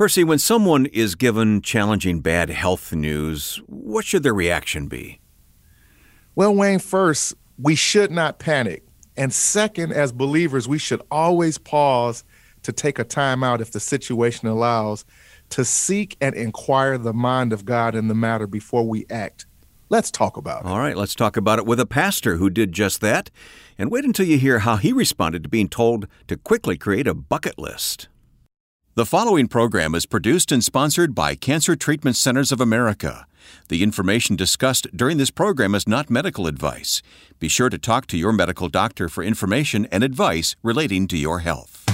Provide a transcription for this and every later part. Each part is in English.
Percy, when someone is given challenging bad health news, what should their reaction be? Well, Wayne, first, we should not panic. And second, as believers, we should always pause to take a time out if the situation allows to seek and inquire the mind of God in the matter before we act. Let's talk about it. All right, let's talk about it with a pastor who did just that. And wait until you hear how he responded to being told to quickly create a bucket list. The following program is produced and sponsored by Cancer Treatment Centers of America. The information discussed during this program is not medical advice. Be sure to talk to your medical doctor for information and advice relating to your health.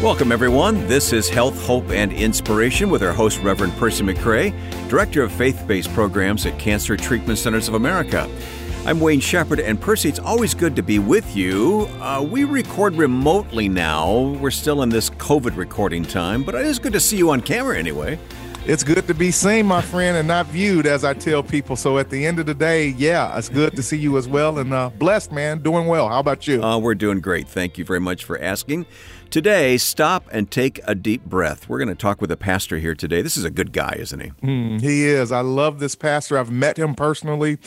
Welcome, everyone. This is Health, Hope, and Inspiration with our host, Reverend Percy McCray, Director of Faith Based Programs at Cancer Treatment Centers of America. I'm Wayne Shepherd, and Percy, it's always good to be with you. Uh, we record remotely now. We're still in this COVID recording time, but it is good to see you on camera anyway. It's good to be seen, my friend, and not viewed, as I tell people. So at the end of the day, yeah, it's good to see you as well. And uh, blessed, man, doing well. How about you? Uh, we're doing great. Thank you very much for asking. Today, stop and take a deep breath. We're going to talk with a pastor here today. This is a good guy, isn't he? Mm, he is. I love this pastor. I've met him personally.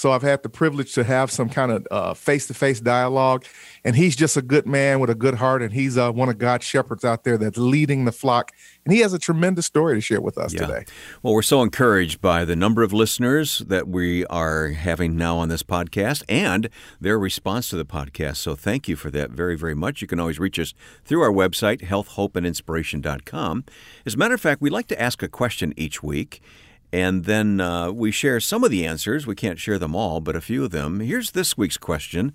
So I've had the privilege to have some kind of face to face dialogue. And he's just a good man with a good heart. And he's uh, one of God's shepherds out there that's leading the flock. And he has a tremendous story to share with us yeah. today. Well, we're so encouraged by the number of listeners that we are having now on this podcast and their response to the podcast. So thank you for that very, very much. You can always reach us through our website, healthhopeandinspiration.com. As a matter of fact, we like to ask a question each week. And then uh, we share some of the answers. We can't share them all, but a few of them. Here's this week's question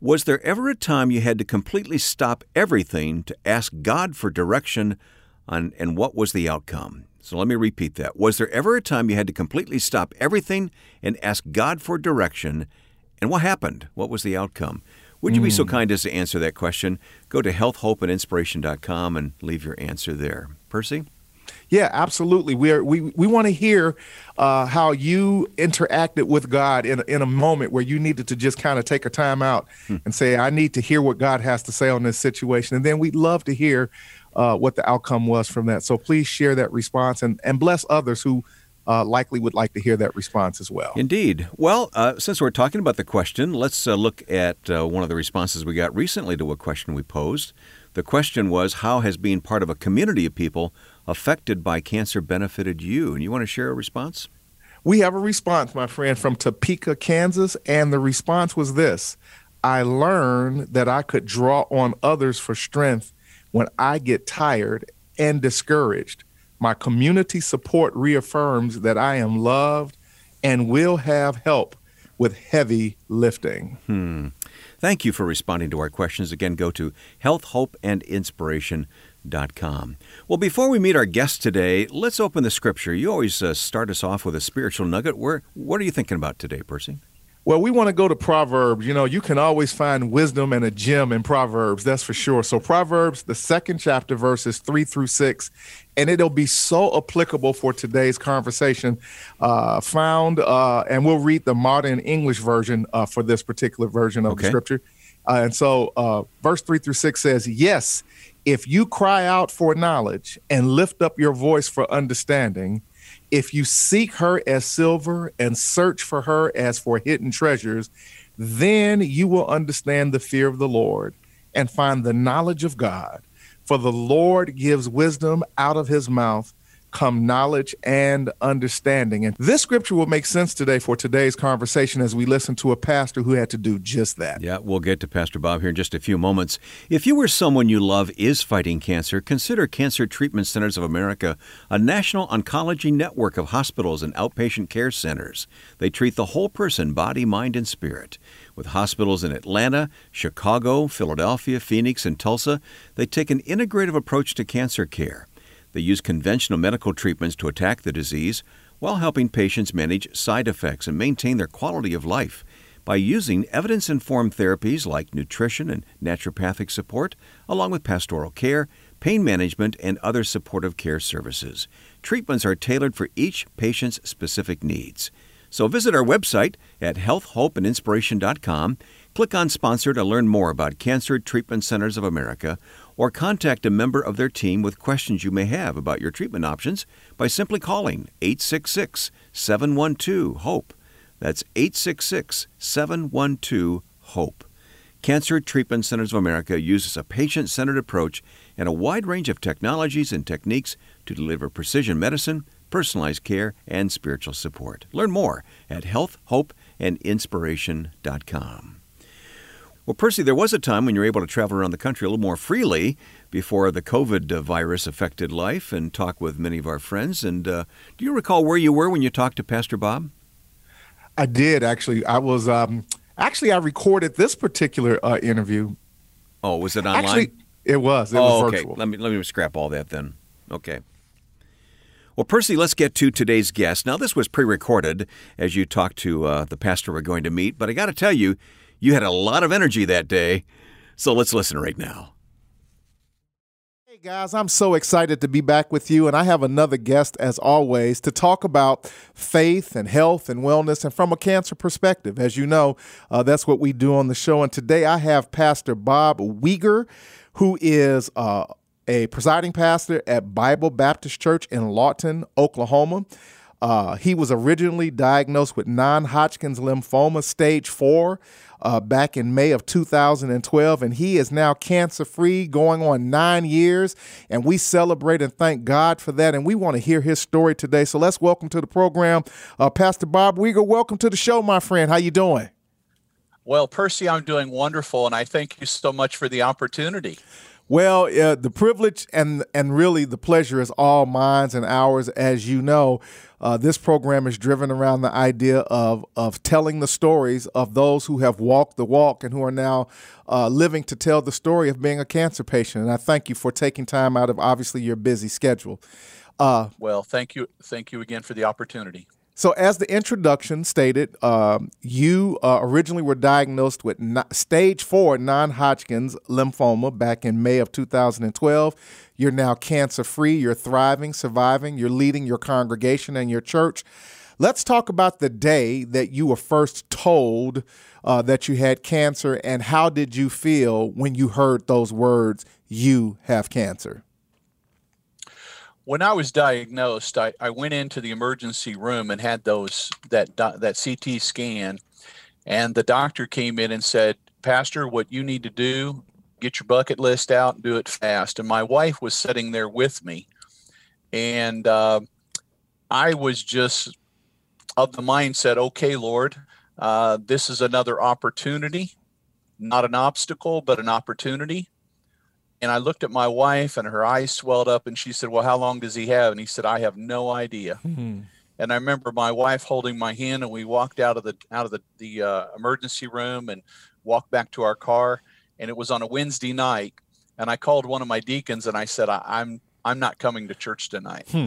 Was there ever a time you had to completely stop everything to ask God for direction on, and what was the outcome? So let me repeat that. Was there ever a time you had to completely stop everything and ask God for direction? And what happened? What was the outcome? Would you be so hmm. kind as to answer that question? Go to healthhopeandinspiration.com and leave your answer there. Percy? Yeah, absolutely. We are, we we want to hear uh, how you interacted with God in in a moment where you needed to just kind of take a time out hmm. and say, "I need to hear what God has to say on this situation," and then we'd love to hear uh, what the outcome was from that. So please share that response and and bless others who. Uh, likely would like to hear that response as well. Indeed. Well, uh, since we're talking about the question, let's uh, look at uh, one of the responses we got recently to a question we posed. The question was How has being part of a community of people affected by cancer benefited you? And you want to share a response? We have a response, my friend, from Topeka, Kansas, and the response was this I learned that I could draw on others for strength when I get tired and discouraged. My community support reaffirms that I am loved and will have help with heavy lifting. Hmm. Thank you for responding to our questions. Again, go to Health, Hope, and Inspiration well, before we meet our guest today, let's open the scripture. You always uh, start us off with a spiritual nugget. Where, what are you thinking about today, Percy? Well, we want to go to Proverbs. You know, you can always find wisdom and a gem in Proverbs, that's for sure. So, Proverbs, the second chapter, verses three through six, and it'll be so applicable for today's conversation. Uh, found, uh, and we'll read the modern English version uh, for this particular version of okay. the scripture. Uh, and so, uh, verse three through six says, Yes, if you cry out for knowledge and lift up your voice for understanding, if you seek her as silver and search for her as for hidden treasures, then you will understand the fear of the Lord and find the knowledge of God. For the Lord gives wisdom out of his mouth come knowledge and understanding. And this scripture will make sense today for today's conversation as we listen to a pastor who had to do just that. Yeah, we'll get to Pastor Bob here in just a few moments. If you or someone you love is fighting cancer, consider Cancer Treatment Centers of America, a national oncology network of hospitals and outpatient care centers. They treat the whole person, body, mind, and spirit. With hospitals in Atlanta, Chicago, Philadelphia, Phoenix, and Tulsa, they take an integrative approach to cancer care. They use conventional medical treatments to attack the disease while helping patients manage side effects and maintain their quality of life by using evidence informed therapies like nutrition and naturopathic support, along with pastoral care, pain management, and other supportive care services. Treatments are tailored for each patient's specific needs. So visit our website at healthhopeandinspiration.com, click on Sponsor to learn more about Cancer Treatment Centers of America, or contact a member of their team with questions you may have about your treatment options by simply calling 866 712 HOPE. That's 866 712 HOPE. Cancer Treatment Centers of America uses a patient centered approach and a wide range of technologies and techniques to deliver precision medicine, personalized care, and spiritual support. Learn more at healthhopeandinspiration.com. Well, Percy, there was a time when you were able to travel around the country a little more freely before the COVID virus affected life and talk with many of our friends. And uh, do you recall where you were when you talked to Pastor Bob? I did actually. I was um, actually I recorded this particular uh, interview. Oh, was it online? Actually, it was. It oh, was okay. virtual. Let me let me scrap all that then. Okay. Well, Percy, let's get to today's guest. Now, this was pre-recorded as you talked to uh, the pastor we're going to meet, but I got to tell you, you had a lot of energy that day. So let's listen right now. Hey guys, I'm so excited to be back with you, and I have another guest, as always, to talk about faith and health and wellness and from a cancer perspective. As you know, uh, that's what we do on the show. And today I have Pastor Bob Weger, who is uh, a presiding pastor at Bible Baptist Church in Lawton, Oklahoma. Uh, he was originally diagnosed with non Hodgkin's lymphoma, stage four uh, back in May of 2012, and he is now cancer free, going on nine years. And we celebrate and thank God for that. And we want to hear his story today. So let's welcome to the program, uh, Pastor Bob Weger. Welcome to the show, my friend. How you doing? Well, Percy, I'm doing wonderful, and I thank you so much for the opportunity. Well, uh, the privilege and and really the pleasure is all mine and ours. As you know, uh, this program is driven around the idea of of telling the stories of those who have walked the walk and who are now uh, living to tell the story of being a cancer patient. And I thank you for taking time out of obviously your busy schedule. Uh, well, thank you, thank you again for the opportunity. So, as the introduction stated, um, you uh, originally were diagnosed with no- stage four non Hodgkin's lymphoma back in May of 2012. You're now cancer free, you're thriving, surviving, you're leading your congregation and your church. Let's talk about the day that you were first told uh, that you had cancer and how did you feel when you heard those words, you have cancer? When I was diagnosed, I, I went into the emergency room and had those that that CT scan, and the doctor came in and said, "Pastor, what you need to do, get your bucket list out and do it fast." And my wife was sitting there with me, and uh, I was just of the mindset, "Okay, Lord, uh, this is another opportunity, not an obstacle, but an opportunity." And I looked at my wife and her eyes swelled up and she said, Well, how long does he have? And he said, I have no idea. Mm-hmm. And I remember my wife holding my hand and we walked out of the out of the, the uh, emergency room and walked back to our car. And it was on a Wednesday night. And I called one of my deacons and I said, I, am I'm, I'm not coming to church tonight. Hmm.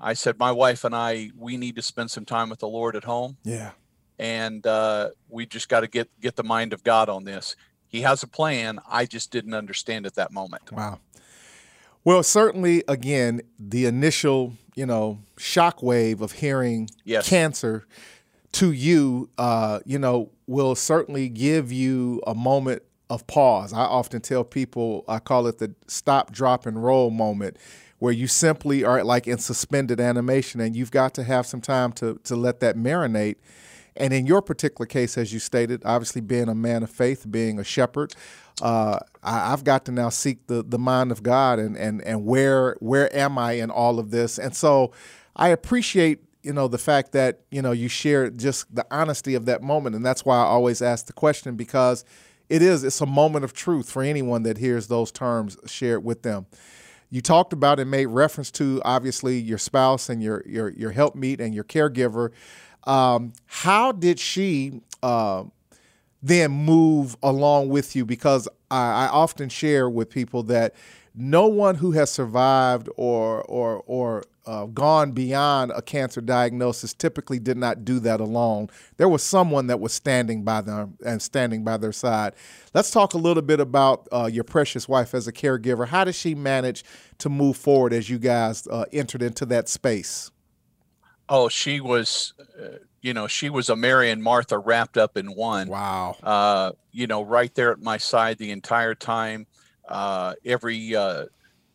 I said, My wife and I, we need to spend some time with the Lord at home. Yeah. And uh, we just got to get get the mind of God on this he has a plan. I just didn't understand at that moment. Wow. Well, certainly, again, the initial, you know, shockwave of hearing yes. cancer to you, uh, you know, will certainly give you a moment of pause. I often tell people, I call it the stop, drop, and roll moment, where you simply are like in suspended animation, and you've got to have some time to to let that marinate and in your particular case, as you stated, obviously being a man of faith, being a shepherd, uh, I, have got to now seek the the mind of God and and and where where am I in all of this? And so I appreciate you know the fact that you know you share just the honesty of that moment, and that's why I always ask the question because it is it's a moment of truth for anyone that hears those terms shared with them. You talked about and made reference to obviously your spouse and your your your helpmeet and your caregiver. Um, how did she uh, then move along with you? Because I, I, often share with people that no one who has survived or or or uh, gone beyond a cancer diagnosis typically did not do that alone. There was someone that was standing by them and standing by their side. Let's talk a little bit about uh, your precious wife as a caregiver. How did she manage to move forward as you guys uh, entered into that space? Oh, she was uh, you know, she was a Mary and Martha wrapped up in one. Wow. Uh, you know, right there at my side the entire time. Uh, every uh,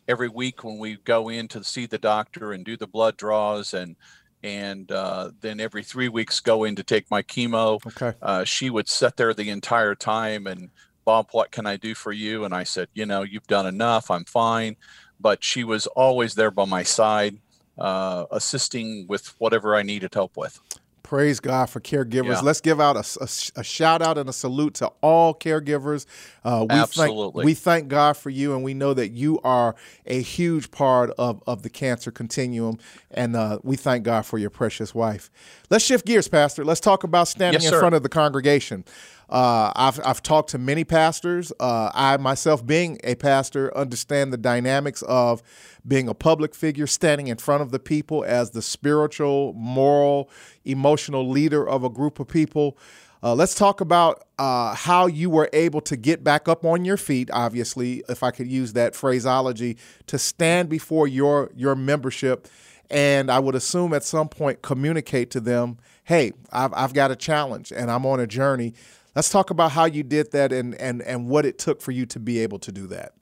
every week when we go in to see the doctor and do the blood draws and and uh, then every three weeks go in to take my chemo. Okay. Uh, she would sit there the entire time and Bob, what can I do for you? And I said, you know, you've done enough. I'm fine. But she was always there by my side, uh, assisting with whatever I needed help with. Praise God for caregivers. Yeah. Let's give out a, a, a, shout out and a salute to all caregivers. Uh, we Absolutely. Thank, we thank God for you, and we know that you are a huge part of, of the cancer continuum. And uh, we thank God for your precious wife. Let's shift gears, Pastor. Let's talk about standing yes, in front of the congregation. Uh, I've, I've talked to many pastors. Uh, I myself, being a pastor, understand the dynamics of being a public figure, standing in front of the people as the spiritual, moral, emotional leader of a group of people. Uh, let's talk about uh, how you were able to get back up on your feet. Obviously, if I could use that phraseology, to stand before your your membership, and I would assume at some point communicate to them, "Hey, I've I've got a challenge, and I'm on a journey." Let's talk about how you did that and and and what it took for you to be able to do that.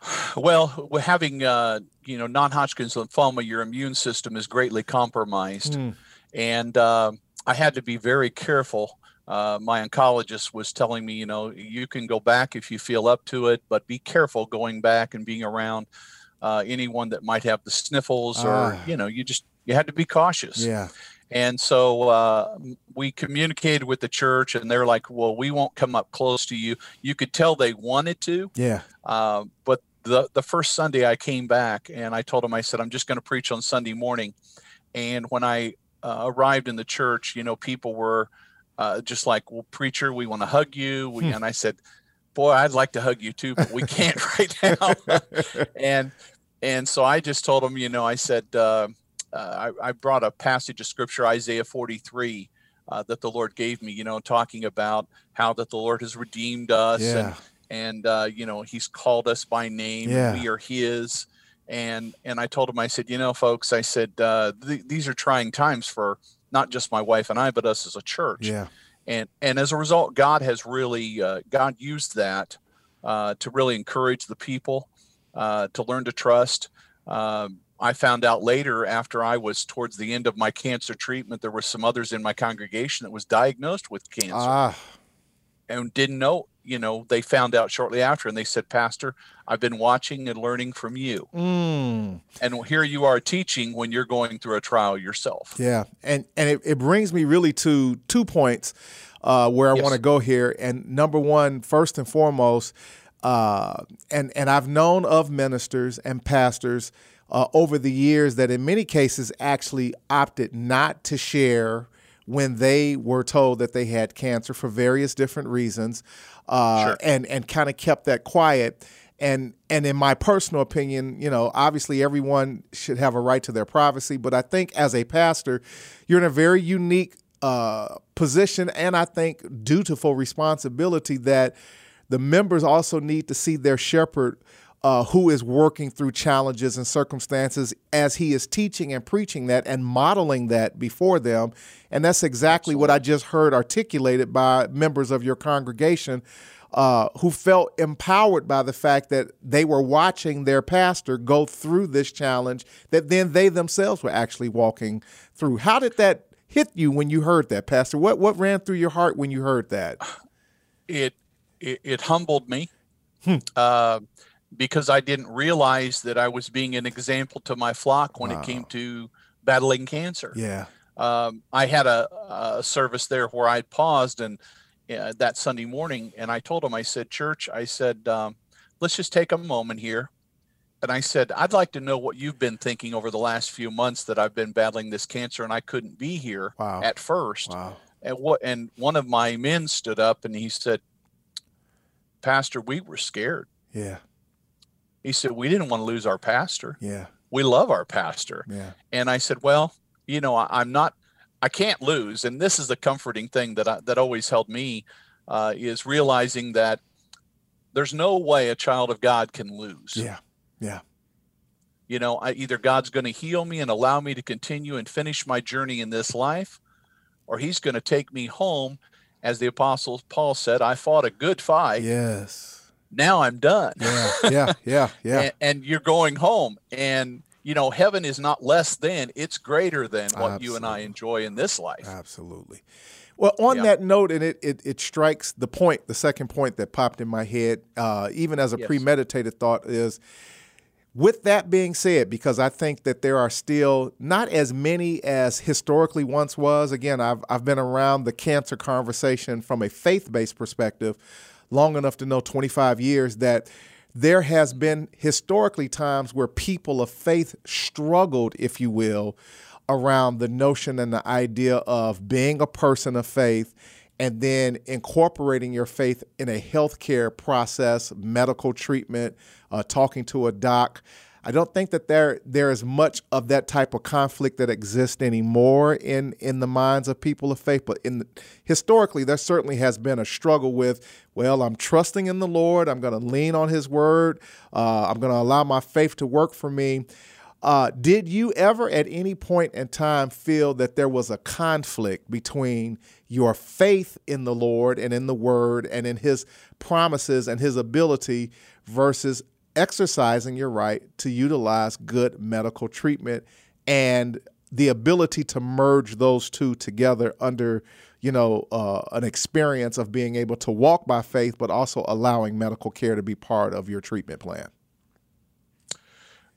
Well, having uh, you know non-Hodgkin's lymphoma, your immune system is greatly compromised, mm. and uh, I had to be very careful. Uh, my oncologist was telling me, you know, you can go back if you feel up to it, but be careful going back and being around uh, anyone that might have the sniffles, or ah. you know, you just you had to be cautious. Yeah. And so uh, we communicated with the church, and they're like, "Well, we won't come up close to you." You could tell they wanted to. Yeah. Uh, but the the first Sunday I came back, and I told them, I said, "I'm just going to preach on Sunday morning." And when I uh, arrived in the church, you know, people were uh, just like, "Well, preacher, we want to hug you," we, hmm. and I said, "Boy, I'd like to hug you too, but we can't right now." and and so I just told them, you know, I said uh, I, I, brought a passage of scripture, Isaiah 43, uh, that the Lord gave me, you know, talking about how that the Lord has redeemed us yeah. and, and uh, you know, he's called us by name. Yeah. We are his. And, and I told him, I said, you know, folks, I said, uh, th- these are trying times for not just my wife and I, but us as a church. Yeah. And, and as a result, God has really, uh, God used that uh, to really encourage the people to learn to trust. Um, I found out later after I was towards the end of my cancer treatment, there were some others in my congregation that was diagnosed with cancer ah. and didn't know, you know, they found out shortly after and they said, Pastor, I've been watching and learning from you. Mm. And here you are teaching when you're going through a trial yourself. Yeah. And, and it, it brings me really to two points uh, where I yes. want to go here. And number one, first and foremost, uh, and, and I've known of ministers and pastors uh, over the years that in many cases actually opted not to share when they were told that they had cancer for various different reasons uh, sure. and, and kind of kept that quiet. And, and in my personal opinion, you know, obviously everyone should have a right to their privacy, but I think as a pastor, you're in a very unique uh, position and I think dutiful responsibility that the members also need to see their shepherd uh, who is working through challenges and circumstances as he is teaching and preaching that and modeling that before them. And that's exactly what I just heard articulated by members of your congregation. Uh, who felt empowered by the fact that they were watching their pastor go through this challenge that then they themselves were actually walking through. How did that hit you when you heard that, Pastor? What what ran through your heart when you heard that? It it, it humbled me. Hmm. Uh, because I didn't realize that I was being an example to my flock when wow. it came to battling cancer. Yeah. Um, I had a, a, service there where I paused and uh, that Sunday morning, and I told them, I said, Church, I said, um, let's just take a moment here. And I said, I'd like to know what you've been thinking over the last few months that I've been battling this cancer and I couldn't be here wow. at first. Wow. And what and one of my men stood up and he said, Pastor, we were scared. Yeah. He said, We didn't want to lose our pastor. Yeah. We love our pastor. Yeah. And I said, Well, you know, I, am not, I can't lose. And this is the comforting thing that I, that always held me uh, is realizing that there's no way a child of God can lose. Yeah. Yeah. you know, I, either God's going to heal me and allow me to continue and finish my journey in this life, or He's going to take me home. As the Apostle Paul said, I fought a good fight. Yes. Now I'm done. Yeah, yeah, yeah, yeah. and, and, you're going home. And, you know, heaven is not less than, it's greater than what Absolutely. you and I enjoy in this life. Absolutely. Well, on yeah. that note, and it, it, it strikes the point, the second point that popped in my head, uh, even as a yes. premeditated thought, is with that being said, because I think that there are still not as many as historically once was. Again, I've I've been around the cancer conversation from a faith-based perspective long enough to know 25 years that there has been historically times where people of faith struggled, if you will, around the notion and the idea of being a person of faith and then incorporating your faith in a healthcare process, medical treatment, uh, talking to a doc. I don't think that there there is much of that type of conflict that exists anymore in in the minds of people of faith. But in the, historically, there certainly has been a struggle with. Well, I'm trusting in the Lord. I'm going to lean on His word. Uh, I'm going to allow my faith to work for me. Uh, did you ever at any point in time feel that there was a conflict between your faith in the Lord and in the Word and in His promises and His ability versus exercising your right to utilize good medical treatment and the ability to merge those two together under you know uh, an experience of being able to walk by faith but also allowing medical care to be part of your treatment plan.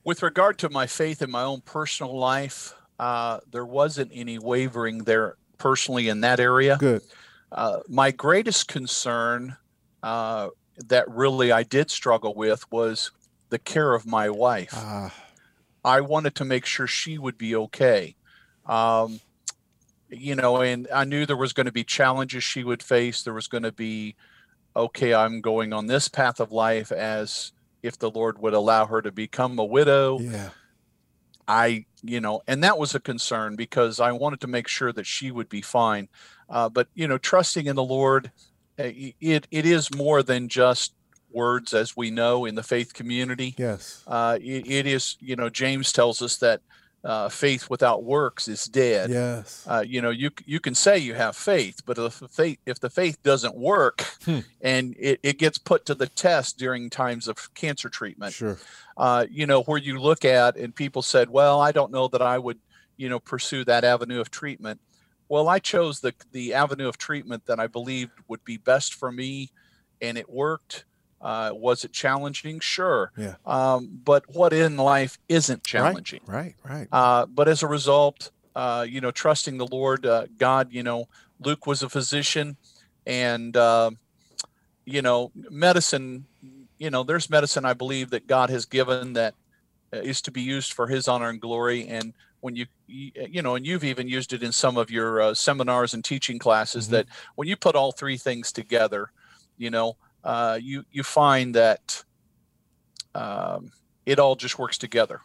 With regard to my faith in my own personal life uh, there wasn't any wavering there personally in that area. Good. Uh, my greatest concern uh, that really I did struggle with was the care of my wife. Uh. I wanted to make sure she would be okay. Um, you know, and I knew there was going to be challenges she would face. There was going to be, okay, I'm going on this path of life as if the Lord would allow her to become a widow. Yeah. I, you know, and that was a concern because I wanted to make sure that she would be fine. Uh, but you know, trusting in the Lord it it is more than just words as we know in the faith community. Yes. Uh, it, it is, you know, James tells us that uh, faith without works is dead. Yes. Uh, you know, you you can say you have faith, but if the faith if the faith doesn't work hmm. and it, it gets put to the test during times of cancer treatment, sure. Uh, you know, where you look at and people said, well, I don't know that I would, you know, pursue that avenue of treatment well, I chose the the avenue of treatment that I believed would be best for me, and it worked. Uh, was it challenging? Sure. Yeah. Um, but what in life isn't challenging? Right. Right. right. Uh, but as a result, uh, you know, trusting the Lord, uh, God. You know, Luke was a physician, and uh, you know, medicine. You know, there's medicine I believe that God has given that is to be used for His honor and glory, and when you you know and you've even used it in some of your uh, seminars and teaching classes mm-hmm. that when you put all three things together you know uh, you you find that um, it all just works together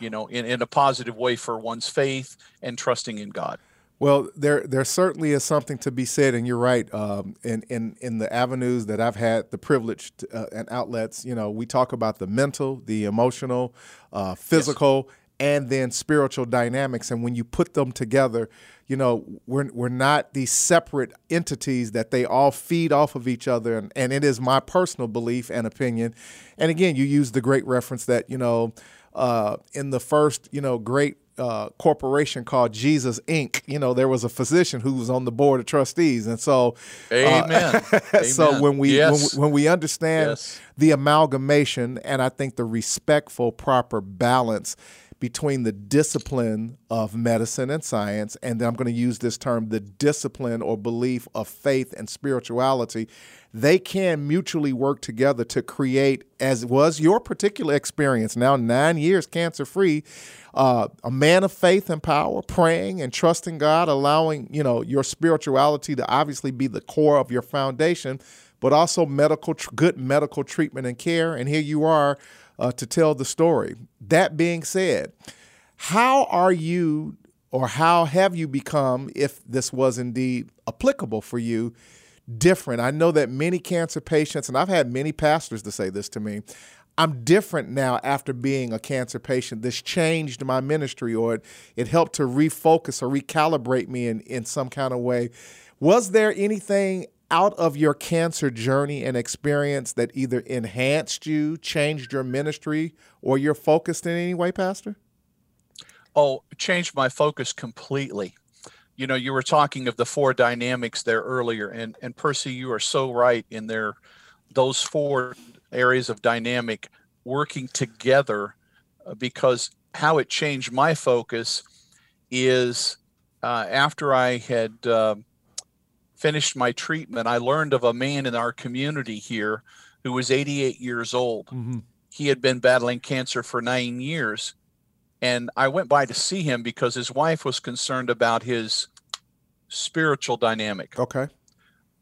you know in, in a positive way for one's faith and trusting in god well, there there certainly is something to be said, and you're right. Um, in in in the avenues that I've had the privilege to, uh, and outlets, you know, we talk about the mental, the emotional, uh, physical, yes and then spiritual dynamics. And when you put them together, you know, we're, we're not these separate entities that they all feed off of each other. And, and it is my personal belief and opinion. And again, you use the great reference that, you know, uh, in the first, you know, great uh, corporation called Jesus Inc. You know, there was a physician who was on the board of trustees, and so, uh, Amen. Uh, so when we yes. when, when, we understand yes. the amalgamation, and I think the respectful, proper balance between the discipline of medicine and science, and then I'm going to use this term, the discipline or belief of faith and spirituality, they can mutually work together to create, as was your particular experience, now nine years cancer free, uh, a man of faith and power, praying and trusting God, allowing you know your spirituality to obviously be the core of your foundation, but also medical, good medical treatment and care. And here you are uh, to tell the story. That being said, how are you or how have you become, if this was indeed applicable for you, different? I know that many cancer patients, and I've had many pastors to say this to me. I'm different now after being a cancer patient. This changed my ministry, or it, it helped to refocus or recalibrate me in, in some kind of way. Was there anything out of your cancer journey and experience that either enhanced you, changed your ministry, or you're focused in any way, Pastor? Oh, changed my focus completely. You know, you were talking of the four dynamics there earlier, and and Percy, you are so right in there. Those four areas of dynamic working together, uh, because how it changed my focus is uh, after I had. Uh, finished my treatment, I learned of a man in our community here who was 88 years old. Mm-hmm. He had been battling cancer for nine years. And I went by to see him because his wife was concerned about his spiritual dynamic. Okay.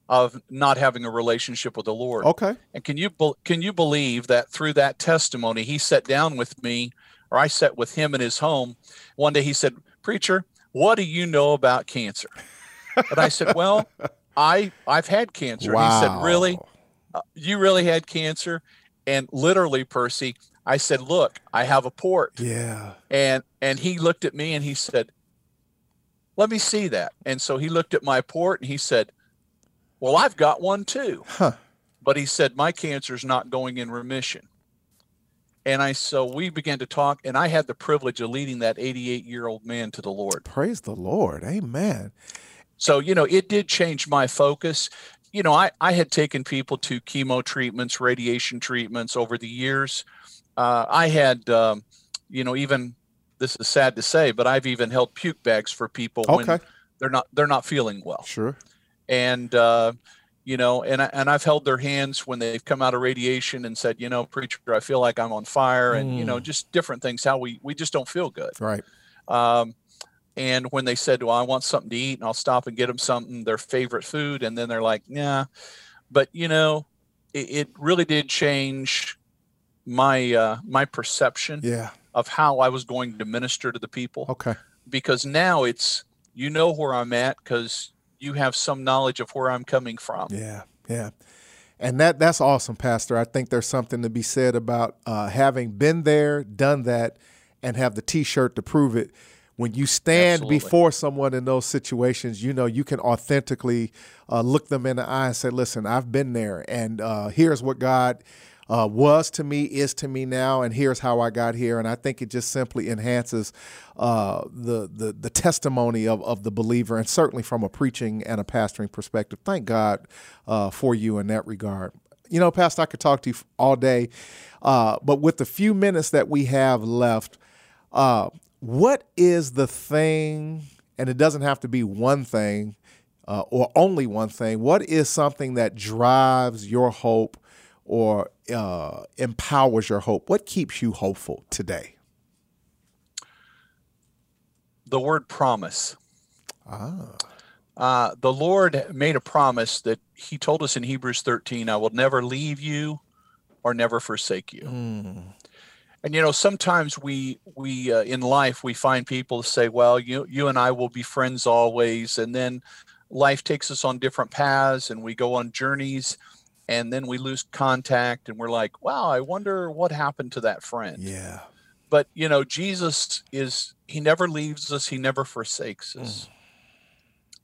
Of not having a relationship with the Lord. Okay. And can you can you believe that through that testimony, he sat down with me, or I sat with him in his home. One day he said, "Preacher, what do you know about cancer?" And I said, well, I I've had cancer. Wow. He said, really? Uh, you really had cancer? And literally, Percy, I said, look, I have a port. Yeah. And and he looked at me and he said, let me see that. And so he looked at my port and he said, well, I've got one too. Huh. But he said, my cancer's not going in remission. And I so we began to talk, and I had the privilege of leading that 88 year old man to the Lord. Praise the Lord. Amen. So, you know, it did change my focus. You know, I, I had taken people to chemo treatments, radiation treatments over the years. Uh, I had, um, you know, even this is sad to say, but I've even held puke bags for people okay. when they're not they're not feeling well. Sure. And uh, you know, and I, and I've held their hands when they've come out of radiation and said, you know, preacher, I feel like I'm on fire, and mm. you know, mm. just different things. How we we just don't feel good. Right. Um, and when they said, "Well, I want something to eat," and I'll stop and get them something, their favorite food, and then they're like, "Yeah," but you know, it, it really did change my uh, my perception yeah. of how I was going to minister to the people. Okay. Because now it's you know where I'm at because you have some knowledge of where I'm coming from. Yeah, yeah. And that that's awesome, Pastor. I think there's something to be said about uh, having been there, done that, and have the T-shirt to prove it when you stand Absolutely. before someone in those situations, you know, you can authentically uh, look them in the eye and say, listen, I've been there, and uh, here's what God uh, was to me, is to me now, and here's how I got here. And I think it just simply enhances uh, the, the the testimony of, of the believer, and certainly from a preaching and a pastoring perspective. Thank God uh, for you in that regard. You know, Pastor, I could talk to you all day, uh, but with the few minutes that we have left, uh, what is the thing, and it doesn't have to be one thing uh, or only one thing, what is something that drives your hope or uh, empowers your hope? What keeps you hopeful today? The word promise. Ah. Uh, the Lord made a promise that He told us in Hebrews 13, I will never leave you or never forsake you. Mm and you know sometimes we we uh, in life we find people say well you you and I will be friends always and then life takes us on different paths and we go on journeys and then we lose contact and we're like wow I wonder what happened to that friend. Yeah. But you know Jesus is he never leaves us he never forsakes us. Mm.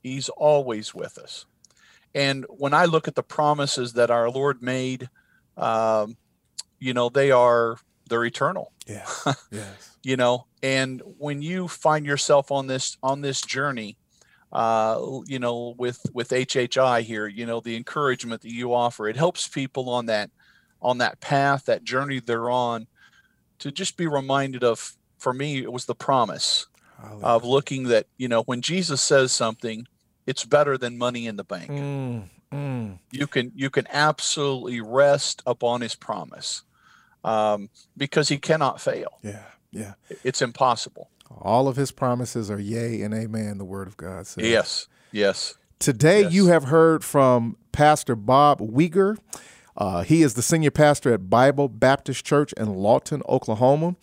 he's always with us. And when I look at the promises that our Lord made um, you know they are they're eternal. Yeah. yes. you know, and when you find yourself on this on this journey, uh, you know, with with HHI here, you know, the encouragement that you offer, it helps people on that on that path, that journey they're on, to just be reminded of. For me, it was the promise Hallelujah. of looking that you know when Jesus says something, it's better than money in the bank. Mm, mm. You can you can absolutely rest upon His promise um, because he cannot fail. Yeah, yeah. It's impossible. All of his promises are yea and amen, the word of God says. Yes, yes. Today yes. you have heard from Pastor Bob Weger. Uh, he is the senior pastor at Bible Baptist Church in Lawton, Oklahoma.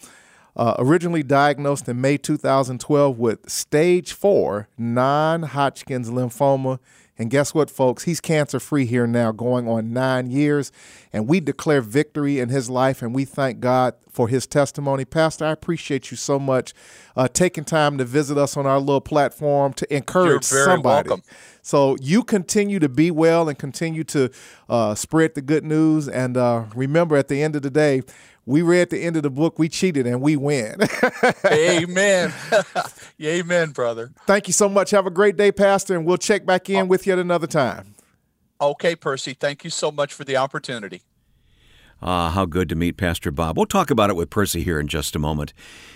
Uh, originally diagnosed in May 2012 with stage four non Hodgkin's lymphoma And guess what, folks? He's cancer free here now, going on nine years. And we declare victory in his life and we thank God for his testimony. Pastor, I appreciate you so much uh, taking time to visit us on our little platform to encourage somebody. Welcome. So you continue to be well and continue to uh, spread the good news. And uh, remember, at the end of the day, we read the end of the book, we cheated and we win. Amen. Amen, brother. Thank you so much. Have a great day, Pastor, and we'll check back in oh. with you at another time. Okay, Percy. Thank you so much for the opportunity. Ah, how good to meet Pastor Bob. We'll talk about it with Percy here in just a moment.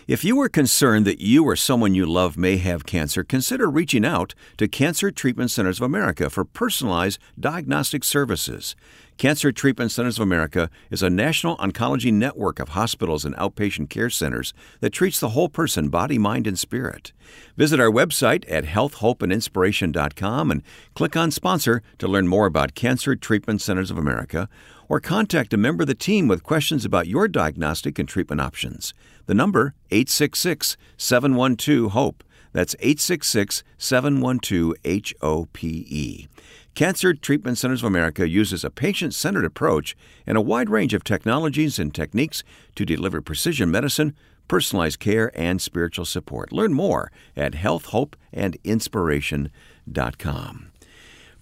If you are concerned that you or someone you love may have cancer, consider reaching out to Cancer Treatment Centers of America for personalized diagnostic services. Cancer Treatment Centers of America is a national oncology network of hospitals and outpatient care centers that treats the whole person, body, mind, and spirit. Visit our website at healthhopeandinspiration.com and click on sponsor to learn more about Cancer Treatment Centers of America or contact a member of the team with questions about your diagnostic and treatment options. The number 866-712-HOPE. That's 866-712-HOPE. Cancer Treatment Centers of America uses a patient-centered approach and a wide range of technologies and techniques to deliver precision medicine, personalized care, and spiritual support. Learn more at healthhopeandinspiration.com.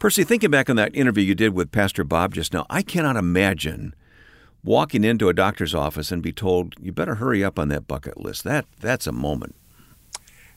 Percy, thinking back on that interview you did with Pastor Bob just now, I cannot imagine walking into a doctor's office and be told you better hurry up on that bucket list. That that's a moment.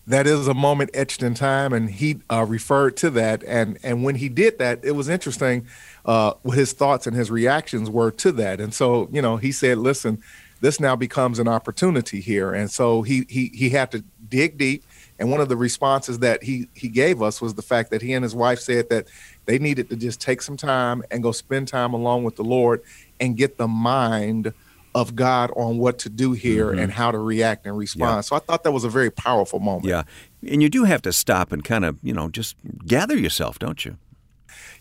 That is a moment etched in time, and he uh, referred to that. And and when he did that, it was interesting. Uh, what his thoughts and his reactions were to that. And so, you know, he said, "Listen, this now becomes an opportunity here." And so he he he had to dig deep. And one of the responses that he he gave us was the fact that he and his wife said that they needed to just take some time and go spend time along with the Lord and get the mind of God on what to do here mm-hmm. and how to react and respond. Yeah. So I thought that was a very powerful moment. Yeah. And you do have to stop and kind of, you know, just gather yourself, don't you?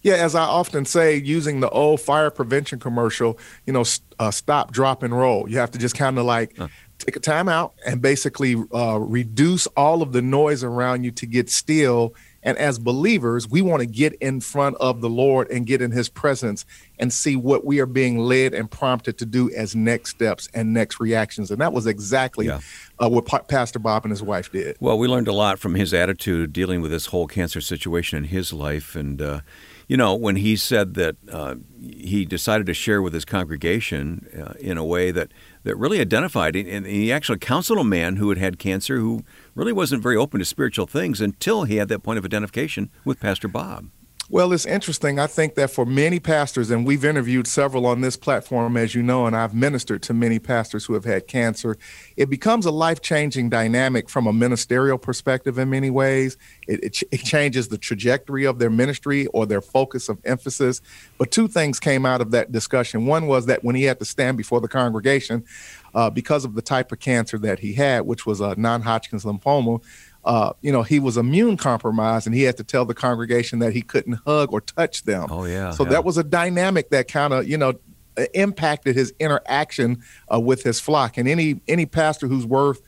Yeah, as I often say, using the old fire prevention commercial, you know, uh, stop, drop, and roll. You have to just kind of like huh. take a time out and basically uh, reduce all of the noise around you to get still and as believers, we want to get in front of the Lord and get in his presence and see what we are being led and prompted to do as next steps and next reactions. And that was exactly yeah. uh, what pa- Pastor Bob and his wife did. Well, we learned a lot from his attitude dealing with this whole cancer situation in his life. And, uh, you know, when he said that uh, he decided to share with his congregation uh, in a way that, that really identified, and he actually counseled a man who had had cancer who really wasn't very open to spiritual things until he had that point of identification with Pastor Bob. Well, it's interesting. I think that for many pastors, and we've interviewed several on this platform, as you know, and I've ministered to many pastors who have had cancer, it becomes a life changing dynamic from a ministerial perspective in many ways. It, it, it, changes the trajectory of their ministry or their focus of emphasis. But two things came out of that discussion. One was that when he had to stand before the congregation, uh, because of the type of cancer that he had, which was a non Hodgkin's lymphoma, uh, you know, he was immune compromised and he had to tell the congregation that he couldn't hug or touch them. Oh, yeah. So yeah. that was a dynamic that kind of, you know, impacted his interaction uh, with his flock. And any any pastor who's worth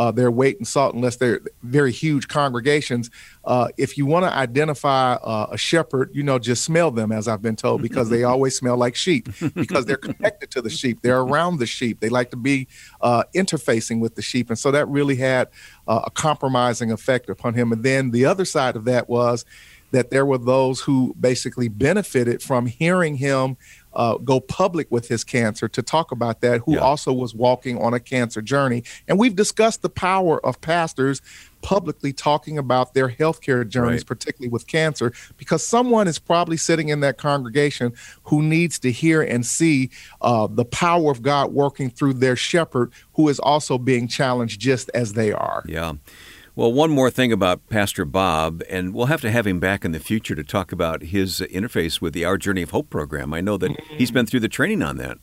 uh, their weight in salt unless they're very huge congregations. Uh, if you want to identify uh, a shepherd, you know, just smell them, as I've been told, because they always smell like sheep, because they're connected to the sheep. They're around the sheep. They like to be uh, interfacing with the sheep. And so that really had uh, a compromising effect upon him. And then the other side of that was that there were those who basically benefited from hearing him uh, go public with his cancer to talk about that, who yeah. also was walking on a cancer journey. And we've discussed the power of pastors publicly talking about their healthcare journeys, right. particularly with cancer, because someone is probably sitting in that congregation who needs to hear and see uh, the power of God working through their shepherd, who is also being challenged just as they are. Yeah. Well, one more thing about Pastor Bob, and we'll have to have him back in the future to talk about his interface with the Our Journey of Hope program. I know that he's been through the training on that.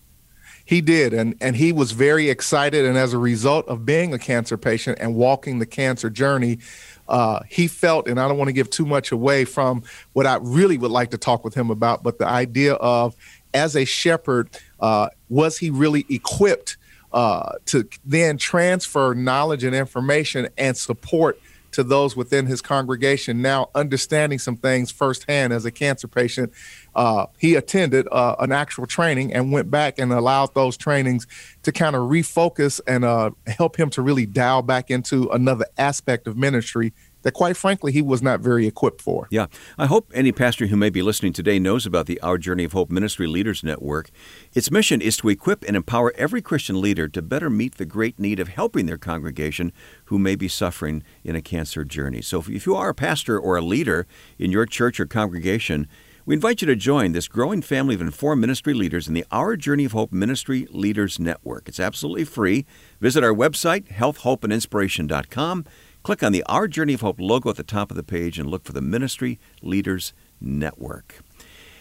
He did, and and he was very excited. And as a result of being a cancer patient and walking the cancer journey, uh, he felt, and I don't want to give too much away from what I really would like to talk with him about, but the idea of as a shepherd, uh, was he really equipped uh, to then transfer knowledge and information and support to those within his congregation. Now, understanding some things firsthand as a cancer patient, uh, he attended uh, an actual training and went back and allowed those trainings to kind of refocus and uh, help him to really dial back into another aspect of ministry that quite frankly he was not very equipped for. Yeah. I hope any pastor who may be listening today knows about the Our Journey of Hope Ministry Leaders Network. Its mission is to equip and empower every Christian leader to better meet the great need of helping their congregation who may be suffering in a cancer journey. So if you are a pastor or a leader in your church or congregation, we invite you to join this growing family of informed ministry leaders in the Our Journey of Hope Ministry Leaders Network. It's absolutely free. Visit our website, healthhopeandinspiration.com. Click on the Our Journey of Hope logo at the top of the page and look for the Ministry Leaders Network.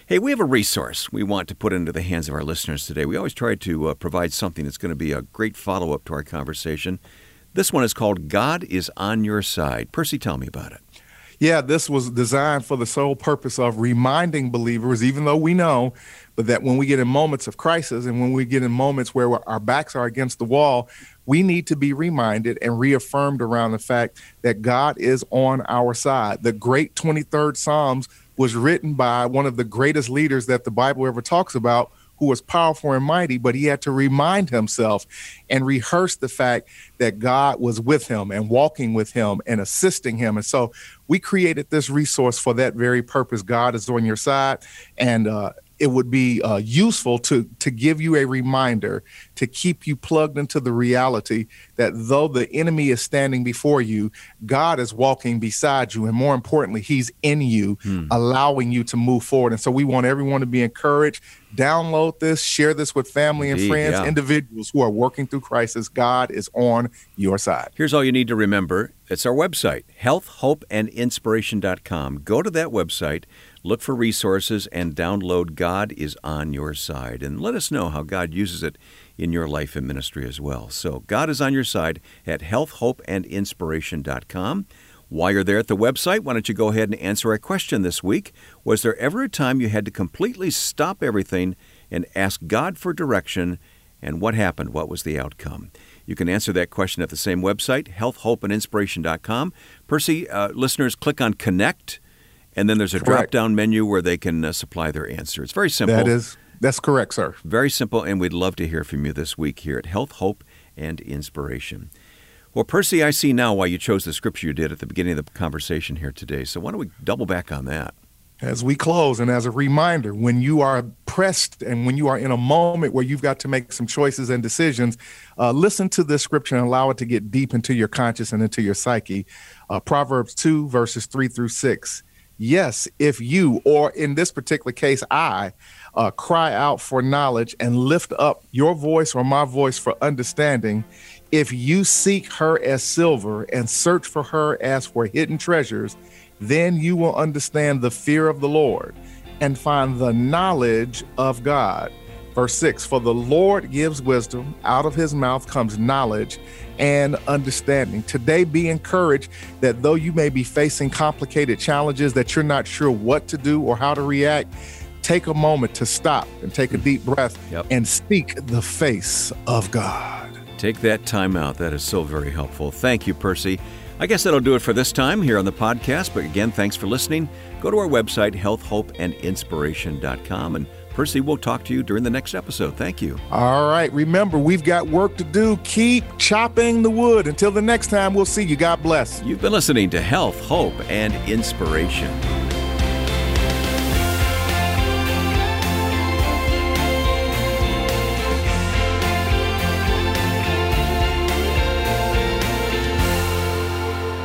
Hey, we have a resource we want to put into the hands of our listeners today. We always try to uh, provide something that's going to be a great follow up to our conversation. This one is called God is on Your Side. Percy, tell me about it. Yeah, this was designed for the sole purpose of reminding believers, even though we know, but that when we get in moments of crisis and when we get in moments where our backs are against the wall, we need to be reminded and reaffirmed around the fact that God is on our side. The great 23rd Psalms was written by one of the greatest leaders that the Bible ever talks about, who was powerful and mighty, but he had to remind himself and rehearse the fact that God was with him and walking with him and assisting him. And so we created this resource for that very purpose. God is on your side. And uh, it would be uh, useful to to give you a reminder to keep you plugged into the reality that though the enemy is standing before you, God is walking beside you, and more importantly, He's in you, hmm. allowing you to move forward. And so, we want everyone to be encouraged. Download this, share this with family and friends, yeah. individuals who are working through crisis. God is on your side. Here's all you need to remember it's our website, healthhopeandinspiration.com. Go to that website Look for resources and download God is on Your Side. And let us know how God uses it in your life and ministry as well. So, God is on your side at healthhopeandinspiration.com. While you're there at the website, why don't you go ahead and answer our question this week? Was there ever a time you had to completely stop everything and ask God for direction? And what happened? What was the outcome? You can answer that question at the same website, healthhopeandinspiration.com. Percy, uh, listeners, click on Connect and then there's a drop down menu where they can uh, supply their answer. It's very simple. That is that's correct, sir. Very simple, and we'd love to hear from you this week here at Health, Hope, and Inspiration. Well, Percy, I see now why you chose the scripture you did at the beginning of the conversation here today. So why don't we double back on that? As we close, and as a reminder, when you are pressed and when you are in a moment where you've got to make some choices and decisions, uh, listen to this scripture and allow it to get deep into your conscious and into your psyche. Uh, Proverbs 2, verses 3 through 6 Yes, if you, or in this particular case, I, uh, cry out for knowledge and lift up your voice or my voice for understanding, if you seek her as silver and search for her as for hidden treasures, then you will understand the fear of the Lord and find the knowledge of God. Verse 6 For the Lord gives wisdom, out of his mouth comes knowledge and understanding. Today, be encouraged that though you may be facing complicated challenges that you're not sure what to do or how to react, take a moment to stop and take a deep breath yep. and seek the face of God. Take that time out. That is so very helpful. Thank you, Percy. I guess that'll do it for this time here on the podcast. But again, thanks for listening. Go to our website, healthhopeandinspiration.com, and Percy, we'll talk to you during the next episode. Thank you. All right. Remember, we've got work to do. Keep chopping the wood. Until the next time, we'll see you. God bless. You've been listening to Health, Hope, and Inspiration.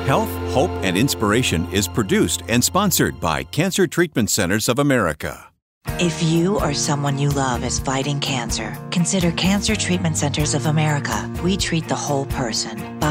Health, Hope, and Inspiration is produced and sponsored by Cancer Treatment Centers of America. If you or someone you love is fighting cancer, consider Cancer Treatment Centers of America. We treat the whole person